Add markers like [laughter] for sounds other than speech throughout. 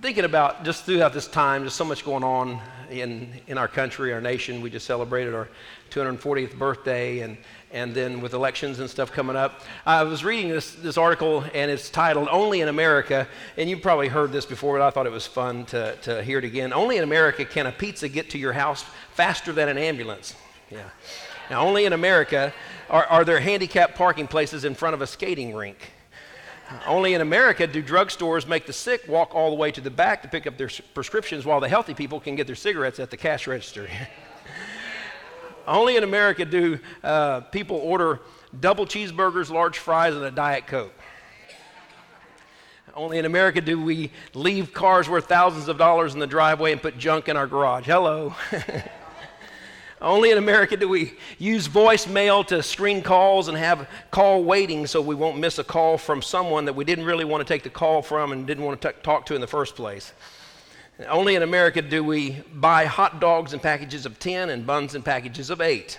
thinking about just throughout this time, just so much going on in, in our country, our nation. We just celebrated our 240th birthday, and, and then with elections and stuff coming up. I was reading this, this article, and it's titled Only in America. And you've probably heard this before, but I thought it was fun to, to hear it again. Only in America can a pizza get to your house faster than an ambulance. Yeah. Now, only in America are, are there handicapped parking places in front of a skating rink. Only in America do drugstores make the sick walk all the way to the back to pick up their prescriptions while the healthy people can get their cigarettes at the cash register. [laughs] Only in America do uh, people order double cheeseburgers, large fries, and a Diet Coke. Only in America do we leave cars worth thousands of dollars in the driveway and put junk in our garage. Hello. [laughs] Only in America do we use voicemail to screen calls and have call waiting so we won't miss a call from someone that we didn't really want to take the call from and didn't want to t- talk to in the first place. Only in America do we buy hot dogs in packages of 10 and buns in packages of 8.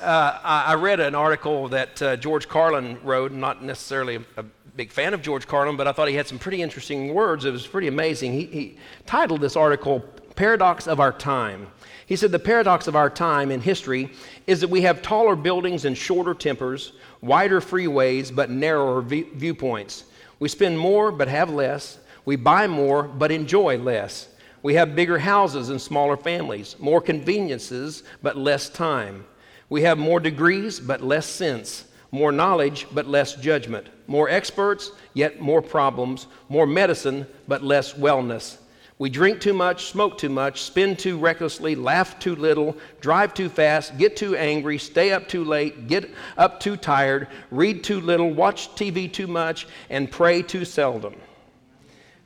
Uh, I, read an article that uh, George Carlin wrote, not necessarily a, a, big fan of George Carlin, but I thought he had some pretty interesting words. It was pretty amazing. He, he titled this article, Paradox of Our Time. He said, The paradox of our time in history is that we have taller buildings and shorter tempers, wider freeways but narrower viewpoints. We spend more but have less. We buy more but enjoy less. We have bigger houses and smaller families, more conveniences but less time. We have more degrees but less sense, more knowledge but less judgment, more experts yet more problems, more medicine but less wellness. We drink too much, smoke too much, spend too recklessly, laugh too little, drive too fast, get too angry, stay up too late, get up too tired, read too little, watch TV too much, and pray too seldom.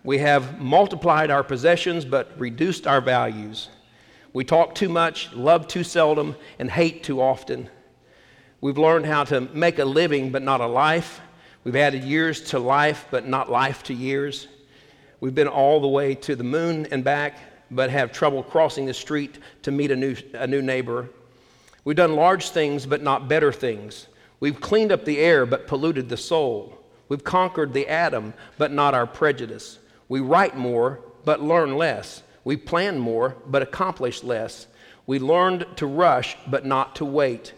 We have multiplied our possessions but reduced our values. We talk too much, love too seldom, and hate too often. We've learned how to make a living but not a life. We've added years to life but not life to years. We've been all the way to the moon and back, but have trouble crossing the street to meet a new, a new neighbor. We've done large things, but not better things. We've cleaned up the air, but polluted the soul. We've conquered the atom, but not our prejudice. We write more, but learn less. We plan more, but accomplish less. We learned to rush, but not to wait.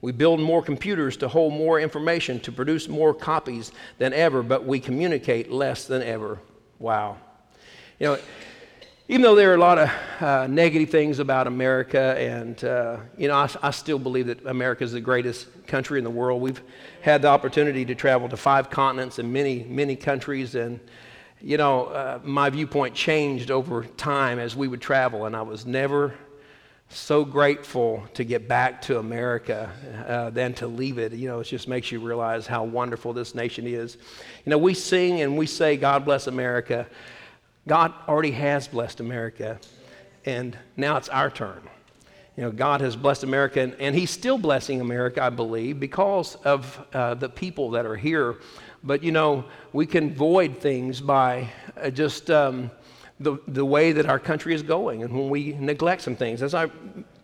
We build more computers to hold more information, to produce more copies than ever, but we communicate less than ever. Wow. You know, even though there are a lot of uh, negative things about America, and uh, you know, I, I, still believe that America is the greatest country in the world. We've had the opportunity to travel to five continents and many, many countries, and you know, uh, my viewpoint changed over time as we would travel, and I was never so grateful to get back to America uh, than to leave it. You know, it just makes you realize how wonderful this nation is. You know, we sing and we say, God bless America. God already has blessed America, and now it's our turn. You know, God has blessed America, and, and He's still blessing America, I believe, because of uh, the people that are here. But, you know, we can void things by uh, just. Um, the, the way that our country is going and when we neglect some things, as I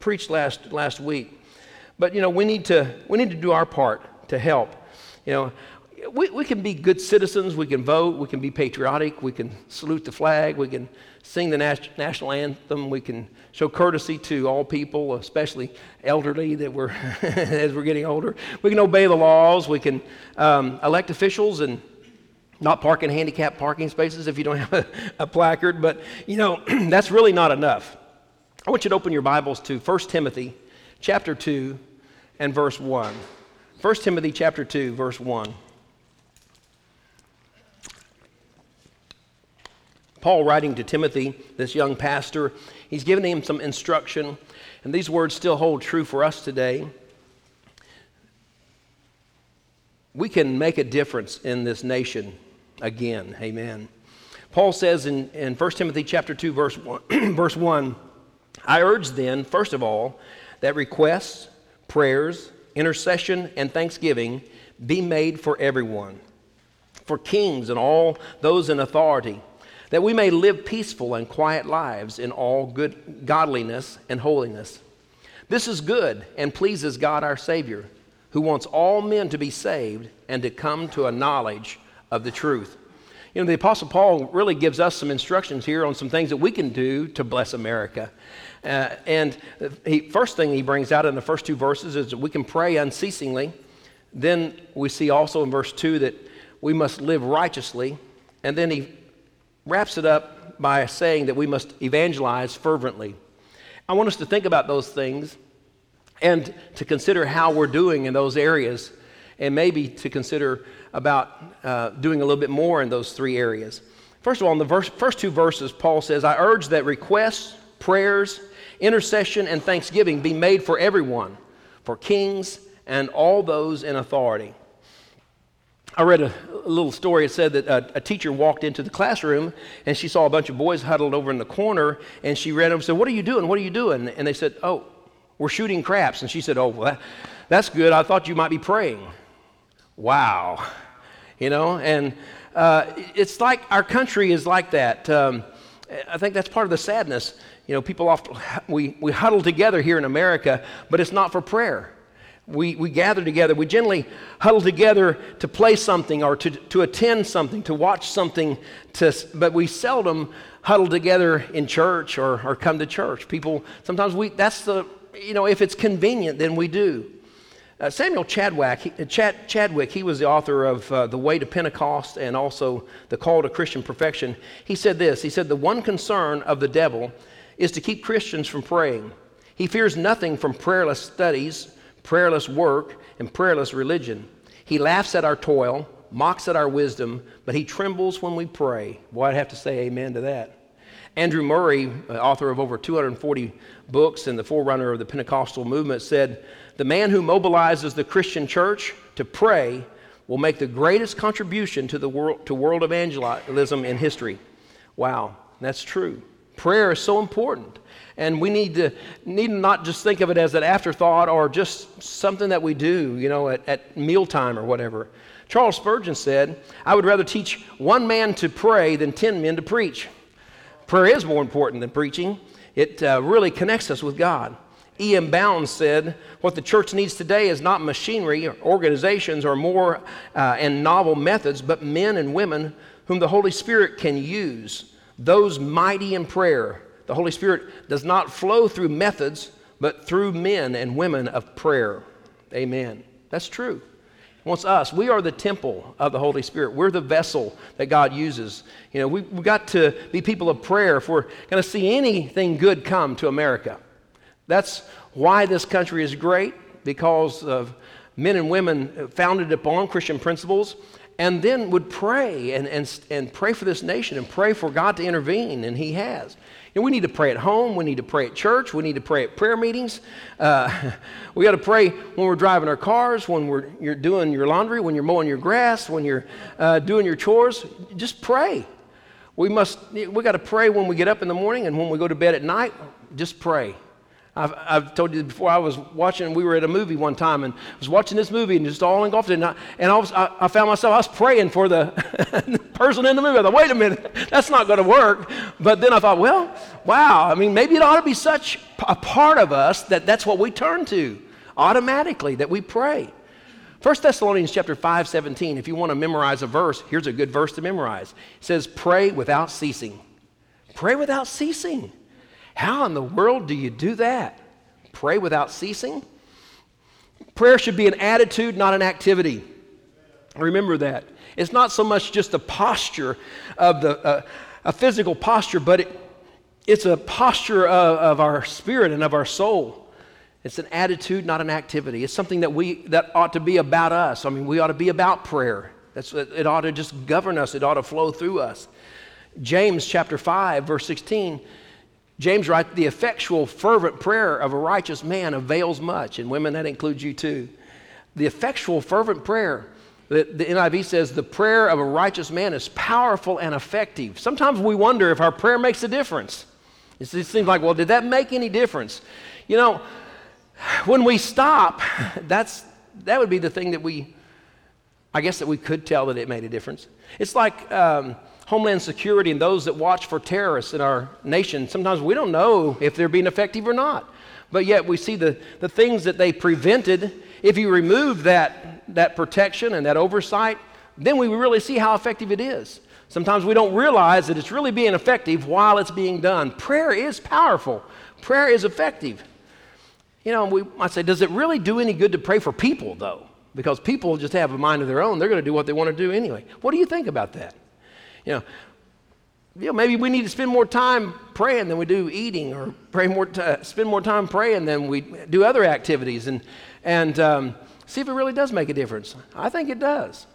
preached last, last week. But, you know, we need, to, we need to do our part to help. You know, we, we can be good citizens, we can vote, we can be patriotic, we can salute the flag, we can sing the nas- national anthem, we can show courtesy to all people, especially elderly that we're [laughs] as we're getting older. We can obey the laws, we can um, elect officials and not park in handicapped parking spaces if you don't have a, a placard, but you know, [clears throat] that's really not enough. I want you to open your Bibles to 1 Timothy chapter 2 and verse 1. 1 Timothy chapter 2, verse 1. Paul writing to Timothy, this young pastor, he's giving him some instruction, and these words still hold true for us today. We can make a difference in this nation again. Amen. Paul says in, in 1 Timothy chapter 2, verse 1, [clears throat] verse 1, I urge then, first of all, that requests, prayers, intercession, and thanksgiving be made for everyone, for kings and all those in authority, that we may live peaceful and quiet lives in all good godliness and holiness. This is good and pleases God our Savior, who wants all men to be saved and to come to a knowledge of the truth. You know, the Apostle Paul really gives us some instructions here on some things that we can do to bless America. Uh, and the first thing he brings out in the first two verses is that we can pray unceasingly. Then we see also in verse 2 that we must live righteously. And then he wraps it up by saying that we must evangelize fervently. I want us to think about those things and to consider how we're doing in those areas, and maybe to consider about uh, doing a little bit more in those three areas. First of all, in the verse, first two verses, Paul says, I urge that requests, prayers, intercession, and thanksgiving be made for everyone, for kings and all those in authority. I read a, little story. It said that a, a, teacher walked into the classroom and she saw a bunch of boys huddled over in the corner and she ran over and said, What are you doing? What are you doing? And they said, Oh, we're shooting craps. And she said, Oh, well, that, that's good. I thought you might be praying. Wow. You know, and uh, it's like our country is like that. Um, I think that's part of the sadness. You know, people often, we, we huddle together here in America, but it's not for prayer we, we gather together. We generally huddle together to play something or to, to attend something, to watch something, to, but we seldom huddle together in church or, or come to church. People, sometimes we, that's the, you know, if it's convenient, then we do. Uh, Samuel Chadwick he, uh, Chad, Chadwick, he was the author of uh, The Way to Pentecost and also The Call to Christian Perfection. He said this He said, The one concern of the devil is to keep Christians from praying. He fears nothing from prayerless studies prayerless work, and prayerless religion. He laughs at our toil, mocks at our wisdom, but he trembles when we pray. Boy, I'd have to say amen to that. Andrew Murray, uh, author of over 240 books and the forerunner of the Pentecostal movement, said, The man who mobilizes the Christian church to pray will make the greatest contribution to, the world, to world evangelism in history. Wow, that's true. Prayer is so important. And we need to need not just think of it as an afterthought or just something that we do, you know, at, at mealtime or whatever. Charles Spurgeon said, I would rather teach one man to pray than ten men to preach. Prayer is more important than preaching, it uh, really connects us with God. E.M. Bounds said, What the church needs today is not machinery or organizations or more uh, and novel methods, but men and women whom the Holy Spirit can use, those mighty in prayer the Holy Spirit does not flow through methods, but through men and women of prayer. Amen. That's true. wants us. We are the temple of the Holy Spirit. We're the vessel that God uses. You know, we, we got to be people of prayer if we're going to see anything good come to America. That's why this country is great, because of men and women founded upon Christian principles and then would pray and, and, and pray for this nation and pray for God to intervene, and He has. Know, we need to pray at home. We need to pray at church. We need to pray at prayer meetings. Uh, [laughs] we got to pray when we're driving our cars, when we're, you're doing your laundry, when you're mowing your grass, when you're uh, doing your chores. Just pray. We must. We got to pray when we get up in the morning and when we go to bed at night. Just pray. I've, I've, told you before, I was watching, we were at a movie one time and I was watching this movie and just all engulfed in it. And, I, and I, was, I, I, found myself, I was praying for the [laughs] person in the movie. I thought, wait a minute, that's not going to work. But then I thought, well, wow, I mean, maybe it ought to be such a part of us that that's what we turn to automatically, that we pray. 1 Thessalonians chapter 5, 17, if you want to memorize a verse, here's a good verse to memorize. It says, pray without ceasing. Pray without ceasing. How in the world do you do that? Pray without ceasing? Prayer should be an attitude, not an activity. Remember that. It's not so much just a posture of the, uh, a physical posture, but it, it's a posture of, of our spirit and of our soul. It's an attitude, not an activity. It's something that we that ought to be about us. I mean, we ought to be about prayer. That's it ought to just govern us. It ought to flow through us. James chapter 5 verse 16 James writes, The effectual, fervent prayer of a righteous man avails much. And women, that includes you too. The effectual, fervent prayer. The, the NIV says, The prayer of a righteous man is powerful and effective. Sometimes we wonder if our prayer makes a difference. It seems like, well, did that make any difference? You know, when we stop, that's, that would be the thing that we, I guess, that we could tell that it made a difference. It's like, um, Homeland Security and those that watch for terrorists in our nation, sometimes we don't know if they're being effective or not. But yet we see the, the things that they prevented. If you remove that, that protection and that oversight, then we really see how effective it is. Sometimes we don't realize that it's really being effective while it's being done. Prayer is powerful, prayer is effective. You know, we might say, does it really do any good to pray for people, though? Because people just have a mind of their own. They're going to do what they want to do anyway. What do you think about that? You know, you know, maybe we need to spend more time praying than we do eating, or pray more t- spend more time praying than we do other activities, and and um, see if it really does make a difference. I think it does.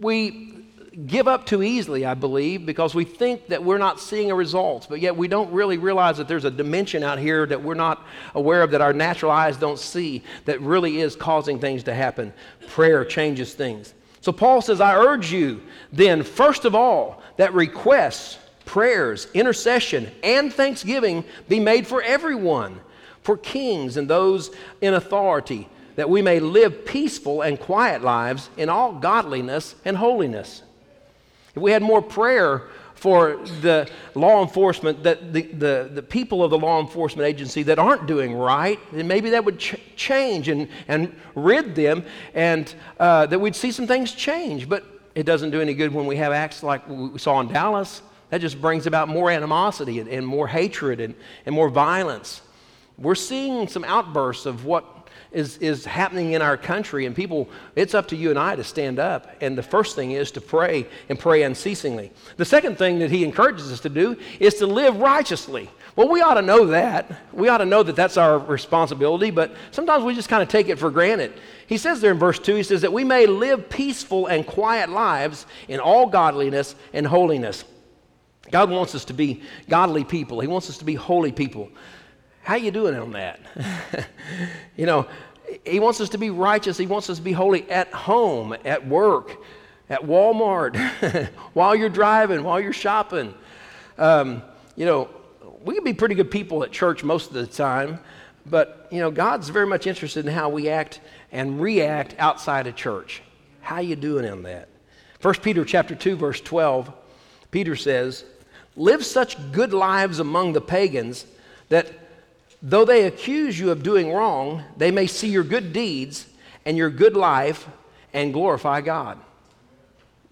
We give up too easily, I believe, because we think that we're not seeing a result, but yet we don't really realize that there's a dimension out here that we're not aware of, that our natural eyes don't see, that really is causing things to happen. Prayer changes things. So Paul says, I urge you then, first of all, that requests, prayers, intercession, and thanksgiving be made for everyone, for kings and those in authority, that we may live peaceful and quiet lives in all godliness and holiness. If we had more prayer for the law enforcement, that the, the, the people of the law enforcement agency that aren't doing right, then maybe that would ch- change and, and rid them, and uh, that we'd see some things change. But it doesn't do any good when we have acts like we saw in Dallas. That just brings about more animosity and, and more hatred and, and more violence. We're seeing some outbursts of what is, is happening in our country, and people, it's up to you and I to stand up. And the first thing is to pray and pray unceasingly. The second thing that he encourages us to do is to live righteously. Well, we ought to know that. We ought to know that that's our responsibility, but sometimes we just kind of take it for granted. He says there in verse 2, he says that we may live peaceful and quiet lives in all godliness and holiness. God wants us to be godly people. He wants us to be holy people. How you doing on that? [laughs] you know, he wants us to be righteous. He wants us to be holy at home, at work, at Walmart, [laughs] while you're driving, while you're shopping. Um, you know, we can be pretty good people at church most of the time, but you know, God's very much interested in how we act and react outside of church. How you doing on that? 1 Peter chapter 2 verse 12, Peter says, "Live such good lives among the pagans that Though they accuse you of doing wrong, they may see your good deeds and your good life and glorify God.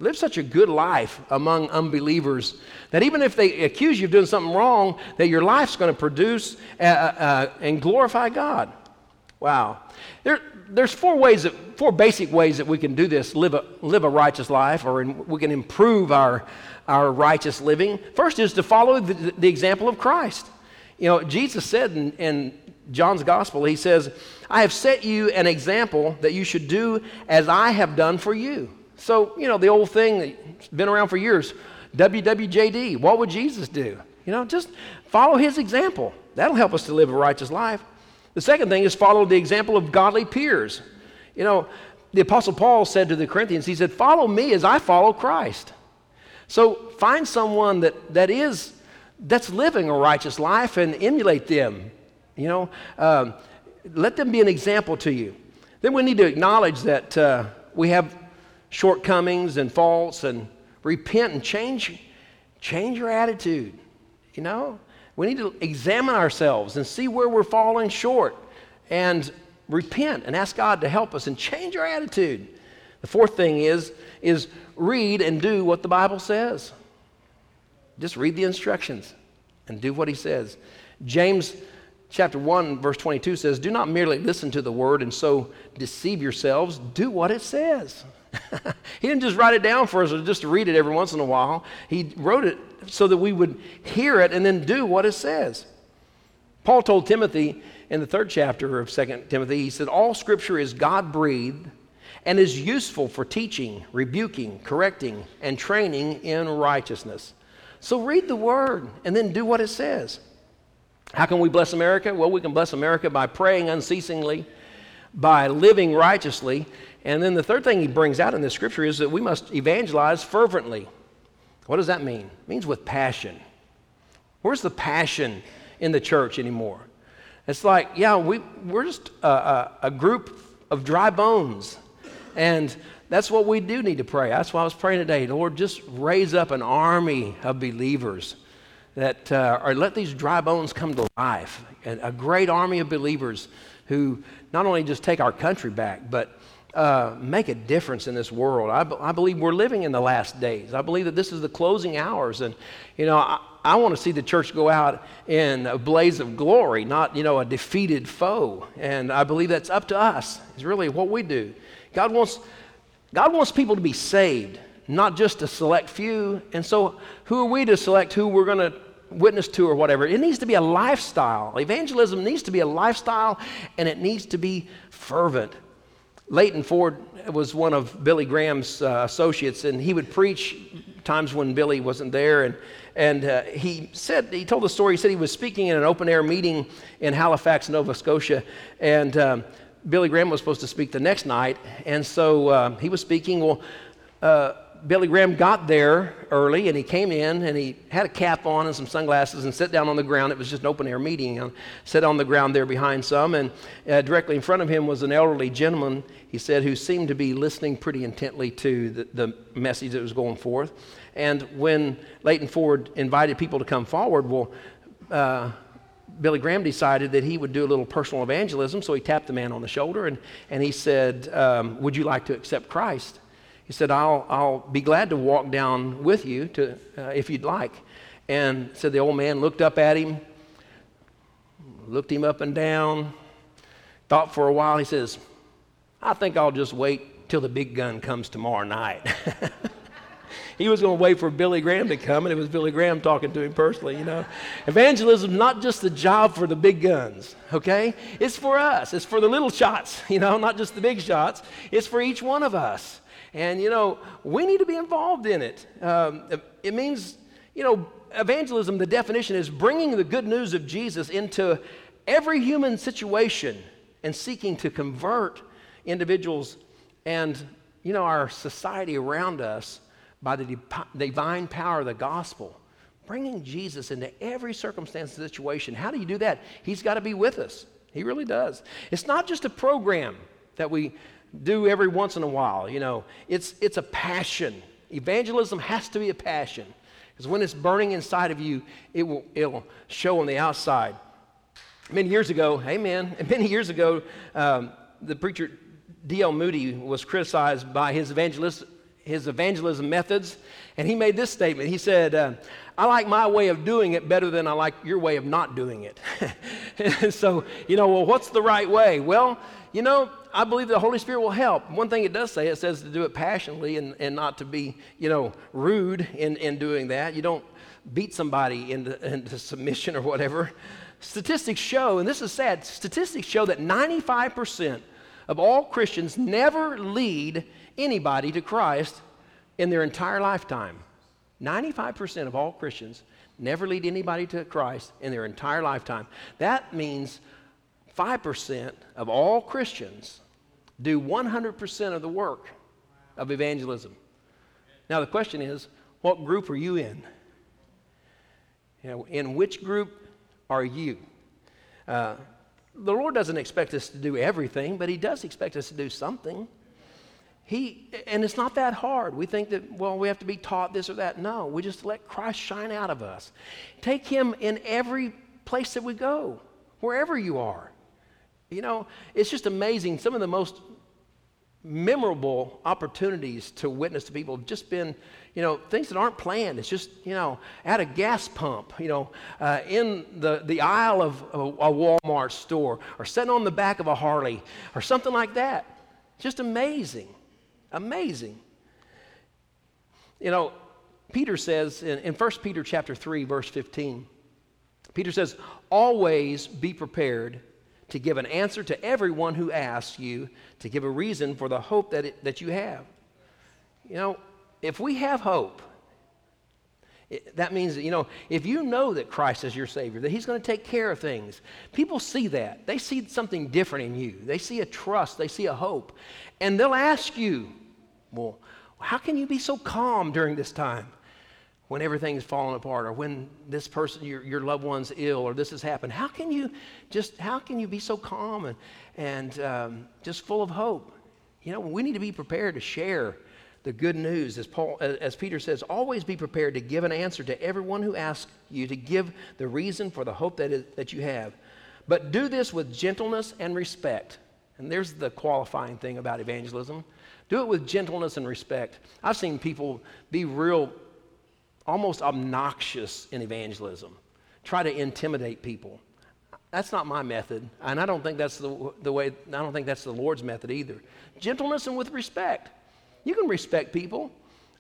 Live such a good life among unbelievers that even if they accuse you of doing something wrong, that your life's going to produce uh, uh, and glorify God. Wow. There, there's four ways, that, four basic ways that we can do this, live a, live a righteous life, or in, we can improve our, our righteous living. First is to follow the, the example of Christ. You know, Jesus said in, in John's gospel, he says, I have set you an example that you should do as I have done for you. So, you know, the old thing that's been around for years, WWJD, what would Jesus do? You know, just follow his example. That'll help us to live a righteous life. The second thing is follow the example of godly peers. You know, the Apostle Paul said to the Corinthians, he said, Follow me as I follow Christ. So find someone that, that is that's living a righteous life and emulate them. You know, um, let them be an example to you. Then we need to acknowledge that uh, we have shortcomings and faults and repent and change, change your attitude. You know, we need to examine ourselves and see where we're falling short and repent and ask God to help us and change our attitude. The fourth thing is, is read and do what the Bible says. Just read the instructions and do what he says. James chapter 1 verse 22 says, "Do not merely listen to the word and so deceive yourselves, do what it says." [laughs] he didn't just write it down for us or just to read it every once in a while. He wrote it so that we would hear it and then do what it says. Paul told Timothy in the third chapter of 2 Timothy, he said, All scripture is God breathed and is useful for teaching, rebuking, correcting, and training in righteousness so read the word and then do what it says. How can we bless America? Well, we can bless America by praying unceasingly, by living righteously. And then the third thing he brings out in this scripture is that we must evangelize fervently. What does that mean? It means with passion. Where's the passion in the church anymore? It's like, yeah, we, we're just a, a, a group of dry bones. And that's what we do need to pray. That's why I was praying today. Lord, just raise up an army of believers that uh, or let these dry bones come to life. And a great army of believers who not only just take our country back, but uh, make a difference in this world. I, believe we're living in the last days. I believe that this is the closing hours. And, you know, I, I want to see the church go out in a blaze of glory, not, you know, a defeated foe. And I believe that's up to us. It's really what we do. God wants, God wants people to be saved, not just a select few. And so, who are we to select who we're going to witness to or whatever? It needs to be a lifestyle. Evangelism needs to be a lifestyle, and it needs to be fervent. Leighton Ford was one of Billy Graham's uh, associates, and he would preach times when Billy wasn't there. And, and uh, he said, he told the story, he said he was speaking in an open air meeting in Halifax, Nova Scotia. And um, Billy Graham was supposed to speak the next night. And so uh, he was speaking. Well, uh, Billy Graham got there early and he came in and he had a cap on and some sunglasses and sat down on the ground. It was just an open air meeting. And sat on the ground there behind some. And uh, directly in front of him was an elderly gentleman, he said, who seemed to be listening pretty intently to the, the message that was going forth. And when Leighton Ford invited people to come forward, well, uh, Billy Graham decided that he would do a little personal evangelism. So he tapped the man on the shoulder and, and he said, um, Would you like to accept Christ? He said, I'll, I'll be glad to walk down with you to, uh, if you'd like. And said the old man looked up at him, looked him up and down, thought for a while. He says, I think I'll just wait till the big gun comes tomorrow night. [laughs] he was going to wait for Billy Graham to come, and it was Billy Graham talking to him personally, you know. Evangelism is not just the job for the big guns, okay? It's for us. It's for the little shots, [laughs] you know, not just the big shots. It's for each one of us. And, you know, we need to be involved in it. Um, it means, you know, evangelism, the definition is bringing the good news of Jesus into every human situation and seeking to convert individuals and, you know, our society around us by the divine power of the gospel. Bringing Jesus into every circumstance and situation. How do you do that? He's got to be with us. He really does. It's not just a program that we do every once in a while. You know, it's, it's a passion. Evangelism has to be a passion. Because when it's burning inside of you, it will, it'll show on the outside. Many years ago, amen, [laughs] many years ago, um, the preacher D.L. Moody was criticized by his, evangelist, his evangelism methods, and he made this statement. He said, uh, I like my way of doing it better than I like your way of not doing it. [laughs] so, you know, well, what's the right way? Well, you know, I believe the Holy Spirit will help. One thing it does say, it says to do it passionately and, and not to be, you know, rude in, in doing that. You don't beat somebody into, into submission or whatever. Statistics show, and this is sad, statistics show that 95% of all Christians never lead anybody to Christ in their entire lifetime. 95% of all Christians never lead anybody to Christ in their entire lifetime. That means 5% of all Christians do 100% of the work of evangelism. Now, the question is what group are you in? You know, in which group are you? Uh, the Lord doesn't expect us to do everything, but He does expect us to do something. He, and it's not that hard. We think that, well, we have to be taught this or that. No, we just let Christ shine out of us. Take Him in every place that we go, wherever you are. You know, it's just amazing. Some of the most memorable opportunities to witness to people have just been, you know, things that aren't planned. It's just, you know, at a gas pump, you know, uh, in the, the aisle of a, a Walmart store, or sitting on the back of a Harley, or something like that. Just amazing. Amazing. You know, Peter says in, in 1 Peter chapter 3, verse 15, Peter says, always be prepared to give an answer to everyone who asks you, to give a reason for the hope that, it, that you have. You know, if we have hope, it, that means that, you know, if you know that Christ is your Savior, that He's going to take care of things, people see that. They see something different in you. They see a trust, they see a hope. And they'll ask you, well, how can you be so calm during this time? when everything's falling apart or when this person your, your loved one's ill or this has happened? How can you just how can you be so calm and, and um, just full of hope? You know we need to be prepared to share the good news. As paul as peter says always be prepared to give an answer to everyone who asks you to give the reason for the hope that, is, that you have. But do this with gentleness and respect. And there's the qualifying thing about evangelism do it with gentleness and respect. I've seen people be real, almost obnoxious in evangelism, try to intimidate people. That's not my method, and I don't think that's the, the way, I don't think that's the Lord's method either. Gentleness and with respect. You can respect people.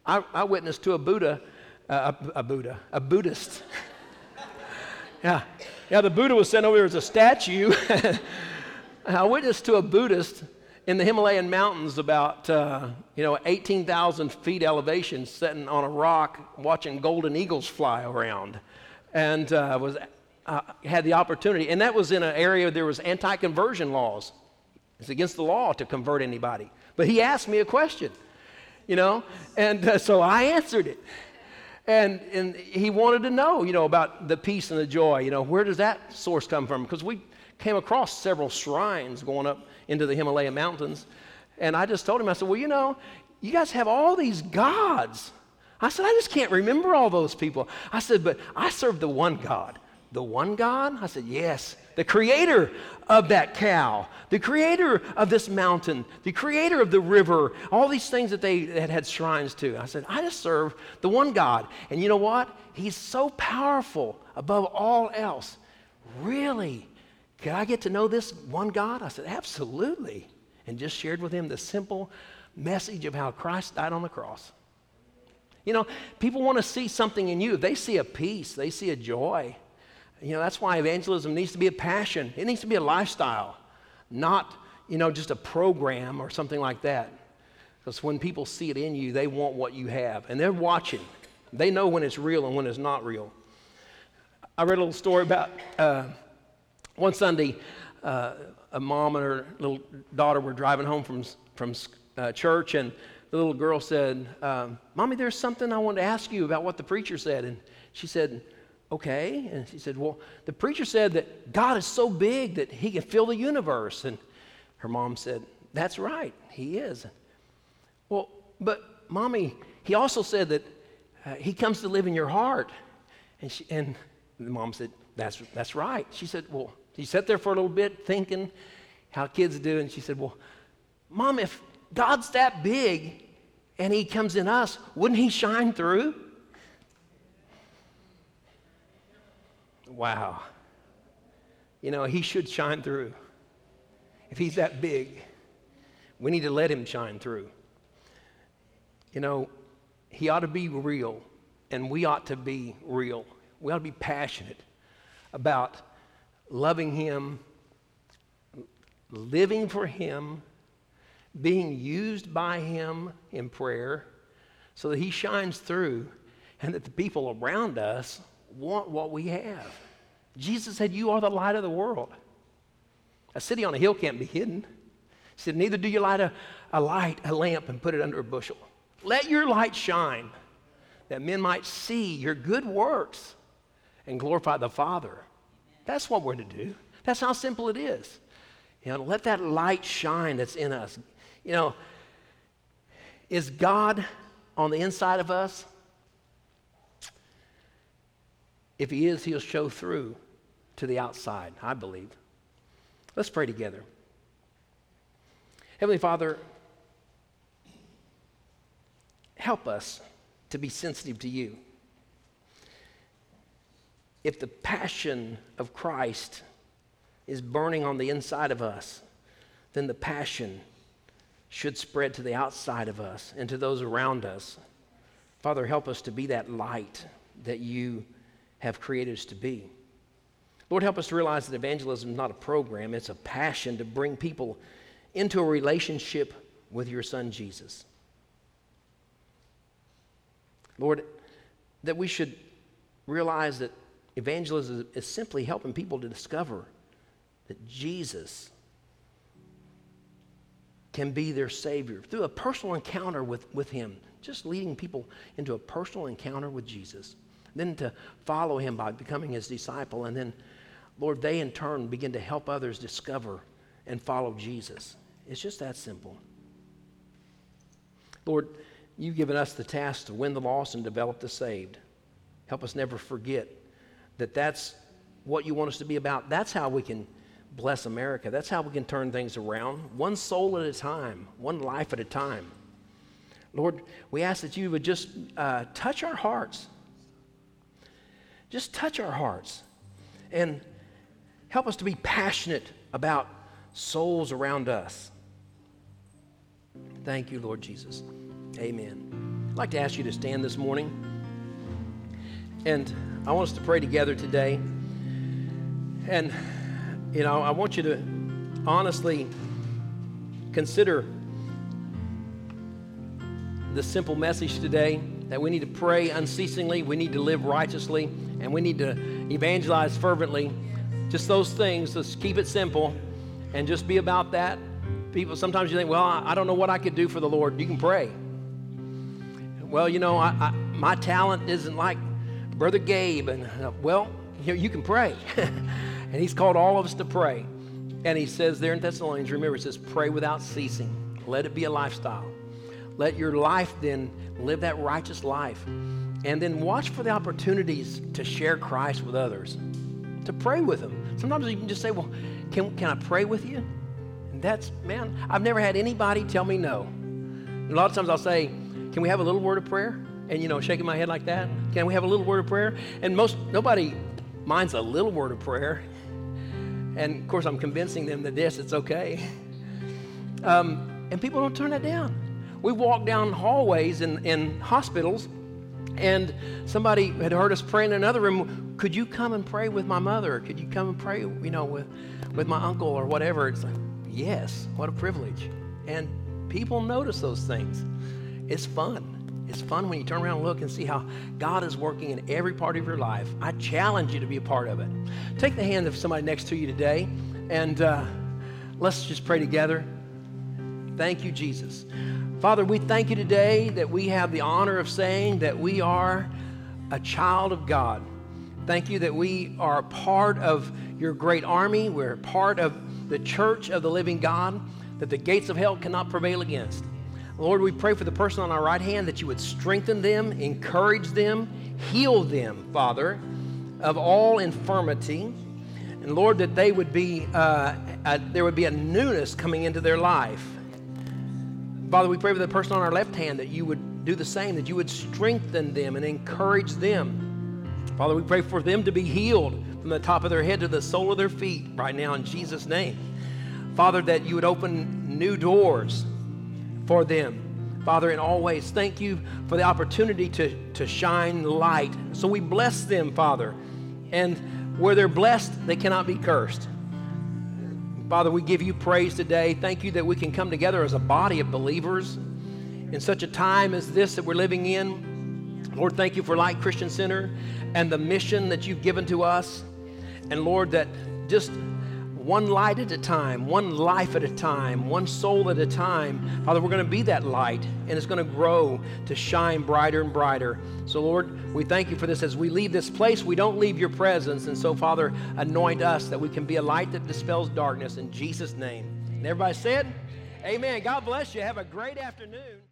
I, I witnessed to a Buddha, uh, a, a Buddha, a Buddhist. [laughs] yeah, yeah, the Buddha was sent over there as a statue. [laughs] I witnessed to a Buddhist in the Himalayan mountains, about uh, you know 18,000 feet elevation, sitting on a rock, watching golden eagles fly around, and uh, was uh, had the opportunity, and that was in an area there was anti-conversion laws. It's against the law to convert anybody. But he asked me a question, you know, and uh, so I answered it. And, and he wanted to know, you know, about the peace and the joy. You know, where does that source come from? Because we came across several shrines going up into the Himalaya mountains. And I just told him, I said, well, you know, you guys have all these gods. I said, I just can't remember all those people. I said, but I serve the one God. The one God? I said, Yes. The creator of that cow, the creator of this mountain, the creator of the river, all these things that they had had shrines to. I said, I just serve the one God. And you know what? He's so powerful above all else. Really? Can I get to know this one God? I said, Absolutely. And just shared with him the simple message of how Christ died on the cross. You know, people want to see something in you. They see a peace, they see a joy. You know, that's why evangelism needs to be a passion. It needs to be a lifestyle, not, you know, just a program or something like that. Because when people see it in you, they want what you have. And they're watching. They know when it's real and when it's not real. I read a little story about uh, one Sunday, uh, a mom and her little daughter were driving home from, from uh, church, and the little girl said, um, Mommy, there's something I want to ask you about what the preacher said. And she said, Okay. And she said, Well, the preacher said that God is so big that he can fill the universe. And her mom said, That's right, he is. Well, but mommy, he also said that uh, he comes to live in your heart. And, she, and the mom said, that's, that's right. She said, Well, she sat there for a little bit thinking how kids do. And she said, Well, mom, if God's that big and he comes in us, wouldn't he shine through? Wow. You know, he should shine through. If he's that big, we need to let him shine through. You know, he ought to be real, and we ought to be real. We ought to be passionate about loving him, living for him, being used by him in prayer so that he shines through and that the people around us want what we have. Jesus said, You are the light of the world. A city on a hill can't be hidden. He said, Neither do you light a, a light, a lamp, and put it under a bushel. Let your light shine that men might see your good works and glorify the Father. That's what we're to do. That's how simple it is. You know, let that light shine that's in us. You know, is God on the inside of us? If He is, He'll show through to the outside, I believe. Let's pray together. Heavenly Father, help us to be sensitive to you. If the passion of Christ is burning on the inside of us, then the passion should spread to the outside of us and to those around us. Father, help us to be that light that you have created us to be. Lord, help us to realize that evangelism is not a program, it's a passion to bring people into a relationship with your son Jesus. Lord, that we should realize that evangelism is simply helping people to discover that Jesus can be their Savior through a personal encounter with, with Him, just leading people into a personal encounter with Jesus. Then to follow Him by becoming His disciple, and then Lord, they in turn begin to help others discover and follow Jesus. It's just that simple. Lord, you've given us the task to win the lost and develop the saved. Help us never forget that that's what you want us to be about. That's how we can bless America. That's how we can turn things around, one soul at a time, one life at a time. Lord, we ask that you would just uh, touch our hearts. Just touch our hearts and help us to be passionate about souls around us. Thank you, Lord Jesus. Amen. I'd like to ask you to stand this morning. And I want us to pray together today. And, you know, I want you to honestly consider the simple message today that we need to pray unceasingly, we need to live righteously, and we need to evangelize fervently. Just those things, let's keep it simple and just be about that. People, sometimes you think, well, I, don't know what I could do for the Lord. You can pray. Well, you know, I, I, my talent isn't like Brother Gabe. And, uh, well, you, you can pray. [laughs] and he's called all of us to pray. And he says there in Thessalonians, remember, it says, pray without ceasing. Let it be a lifestyle. Let your life then live that righteous life. And then watch for the opportunities to share Christ with others, to pray with them. Sometimes you can just say, Well, can, can I pray with you? And that's, man, I've never had anybody tell me no. a lot of times I'll say, Can we have a little word of prayer? And, you know, shaking my head like that. Can we have a little word of prayer? And most, nobody minds a little word of prayer. And of course, I'm convincing them that this, it's okay. Um, and people don't turn that down. We walk down hallways in, in hospitals, and somebody had heard us pray in another room. Could you come and pray with my mother? Could you come and pray, you know, with, with my uncle or whatever? It's like, yes, what a privilege. And people notice those things. It's fun. It's fun when you turn around and look and see how God is working in every part of your life. I challenge you to be a part of it. Take the hand of somebody next to you today, and uh, let's just pray together. Thank you, Jesus. Father, we thank you today that we have the honor of saying that we are a child of God. Thank you that we are part of your great army. We're part of the church of the living God that the gates of hell cannot prevail against. Lord, we pray for the person on our right hand that you would strengthen them, encourage them, heal them, Father, of all infirmity. And Lord, that they would be, uh, a, there would be a newness coming into their life. Father, we pray for the person on our left hand that you would do the same, that you would strengthen them and encourage them. Father, we pray for them to be healed from the top of their head to the sole of their feet right now in Jesus' name. Father, that you would open new doors for them. Father, in all ways, thank you for the opportunity to, to shine light. So we bless them, Father. And where they're blessed, they cannot be cursed. Father, we give you praise today. Thank you that we can come together as a body of believers in such a time as this that we're living in. Lord, thank you for Light Christian Center and the mission that you've given to us. And Lord, that just one light at a time, one life at a time, one soul at a time. Father, we're going to be that light, and it's going to grow to shine brighter and brighter. So, Lord, we thank you for this. As we leave this place, we don't leave your presence. And so, Father, anoint us that we can be a light that dispels darkness in Jesus' name. And everybody said, Amen. God bless you. Have a great afternoon.